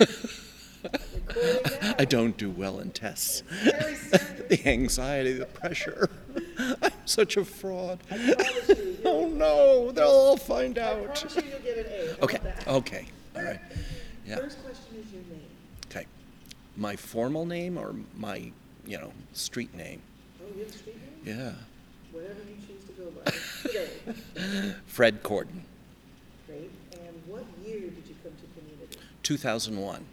I don't do well in tests. Very the anxiety, the pressure. I'm such a fraud. Oh no, they'll all find I out. promise you you'll get an A. Okay, okay, all right. Yeah, First question is your name. okay. My formal name or my, you know, street name? Oh, you have a street name? Yeah. Whatever you choose to go by today. Fred Corden, Great. And what year did you come to? 2001,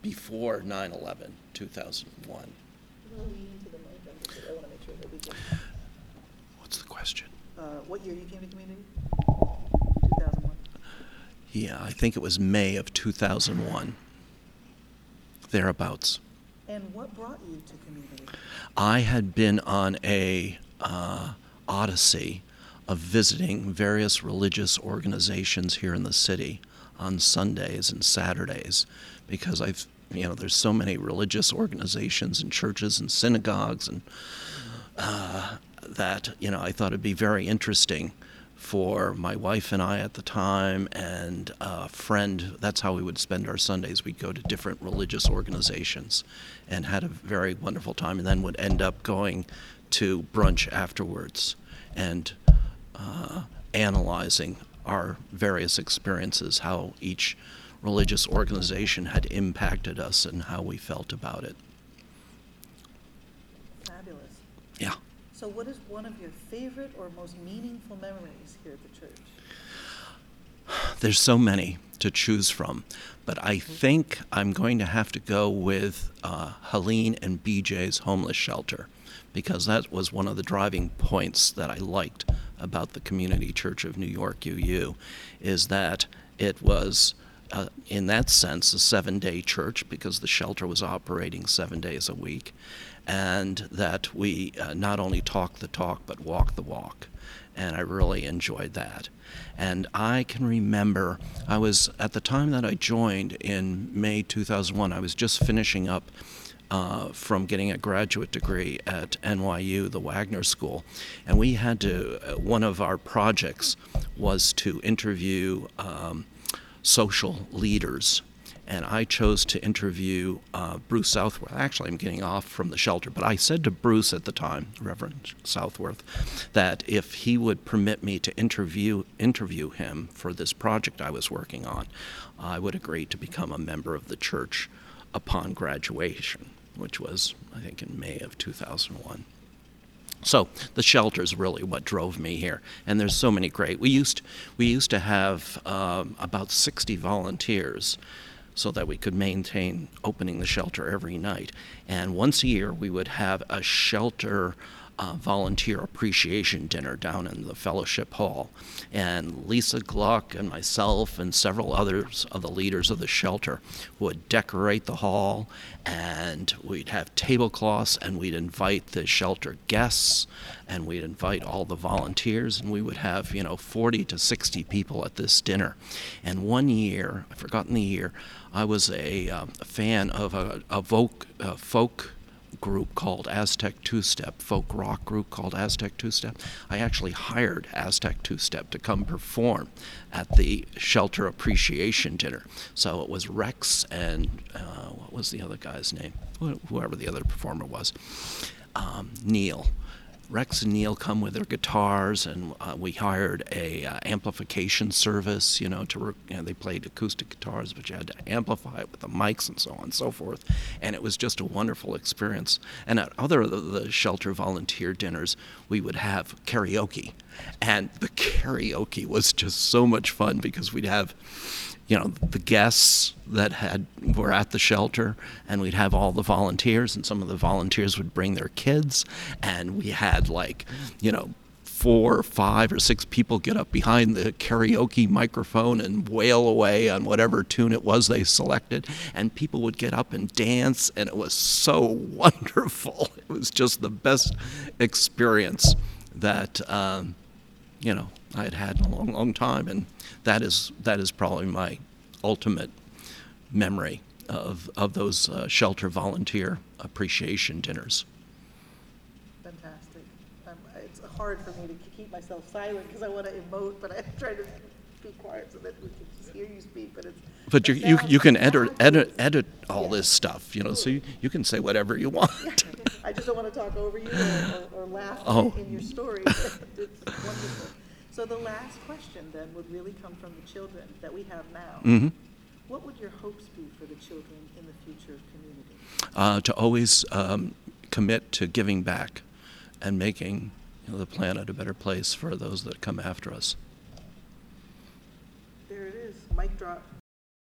before 9 11, 2001. I'm gonna lean into the mic. I'm just, I want to make sure that we can. What's the question? Uh, what year you came to community? 2001. Yeah, I think it was May of 2001, thereabouts. And what brought you to community? I had been on a uh, odyssey of visiting various religious organizations here in the city on Sundays and Saturdays because I've you know there's so many religious organizations and churches and synagogues and uh, that you know I thought it'd be very interesting for my wife and I at the time and a friend. That's how we would spend our Sundays. We'd go to different religious organizations and had a very wonderful time, and then would end up going to brunch afterwards and uh, analyzing our various experiences, how each religious organization had impacted us, and how we felt about it. Fabulous. Yeah. So what is one of your favorite or most meaningful memories here at the church? There's so many to choose from, but I think I'm going to have to go with uh, Helene and BJ's homeless shelter because that was one of the driving points that I liked about the Community Church of New York UU is that it was uh, in that sense a seven-day church because the shelter was operating seven days a week and that we uh, not only talk the talk but walk the walk and I really enjoyed that. And I can remember I was at the time that I joined in May 2001. I was just finishing up uh, from getting a graduate degree at NYU, the Wagner School, and we had to. Uh, one of our projects was to interview um, social leaders and I chose to interview uh, Bruce Southworth. Actually, I'm getting off from the shelter, but I said to Bruce at the time, Reverend Southworth, that if he would permit me to interview interview him for this project I was working on, I would agree to become a member of the church upon graduation, which was I think in May of 2001. So the shelter is really what drove me here, and there's so many great. We used we used to have um, about 60 volunteers, so that we could maintain opening the shelter every night. And once a year, we would have a shelter uh, volunteer appreciation dinner down in the fellowship hall. And Lisa Gluck and myself and several others of the leaders of the shelter would decorate the hall, and we'd have tablecloths, and we'd invite the shelter guests, and we'd invite all the volunteers, and we would have, you know, 40 to 60 people at this dinner. And one year, I've forgotten the year, I was a, um, a fan of a, a folk, uh, folk group called Aztec Two Step, folk rock group called Aztec Two Step. I actually hired Aztec Two Step to come perform at the shelter appreciation dinner. So it was Rex and uh, what was the other guy's name? Whoever the other performer was, um, Neal. Rex and Neal come with their guitars, and uh, we hired a uh, amplification service. You know, to re- you know, they played acoustic guitars, but you had to amplify it with the mics and so on and so forth. And it was just a wonderful experience. And at other of the, the shelter volunteer dinners, we would have karaoke, and the karaoke was just so much fun because we'd have you know the guests that had were at the shelter and we'd have all the volunteers and some of the volunteers would bring their kids and we had like you know four or five or six people get up behind the karaoke microphone and wail away on whatever tune it was they selected and people would get up and dance and it was so wonderful. It was just the best experience that um, you know I had had in a long, long time, and that is that is probably my ultimate memory of of those uh, shelter volunteer appreciation dinners. Fantastic. Um, it's hard for me to keep myself silent because I want to emote, but I'm trying to be quiet so that we can just hear you speak, but it's. But you, you, you can edit, edit, edit all Yeah. this stuff, you know, so you, you can say whatever you want. I just don't want to talk over you or, or, or laugh Oh. in your story. It's. So the last question then would really come from the children that we have now. hmm What would your hopes be for the children in the future of community? uh, to always um, commit to giving back and making you know, the planet a better place for those that come after us. There it is, mic drop.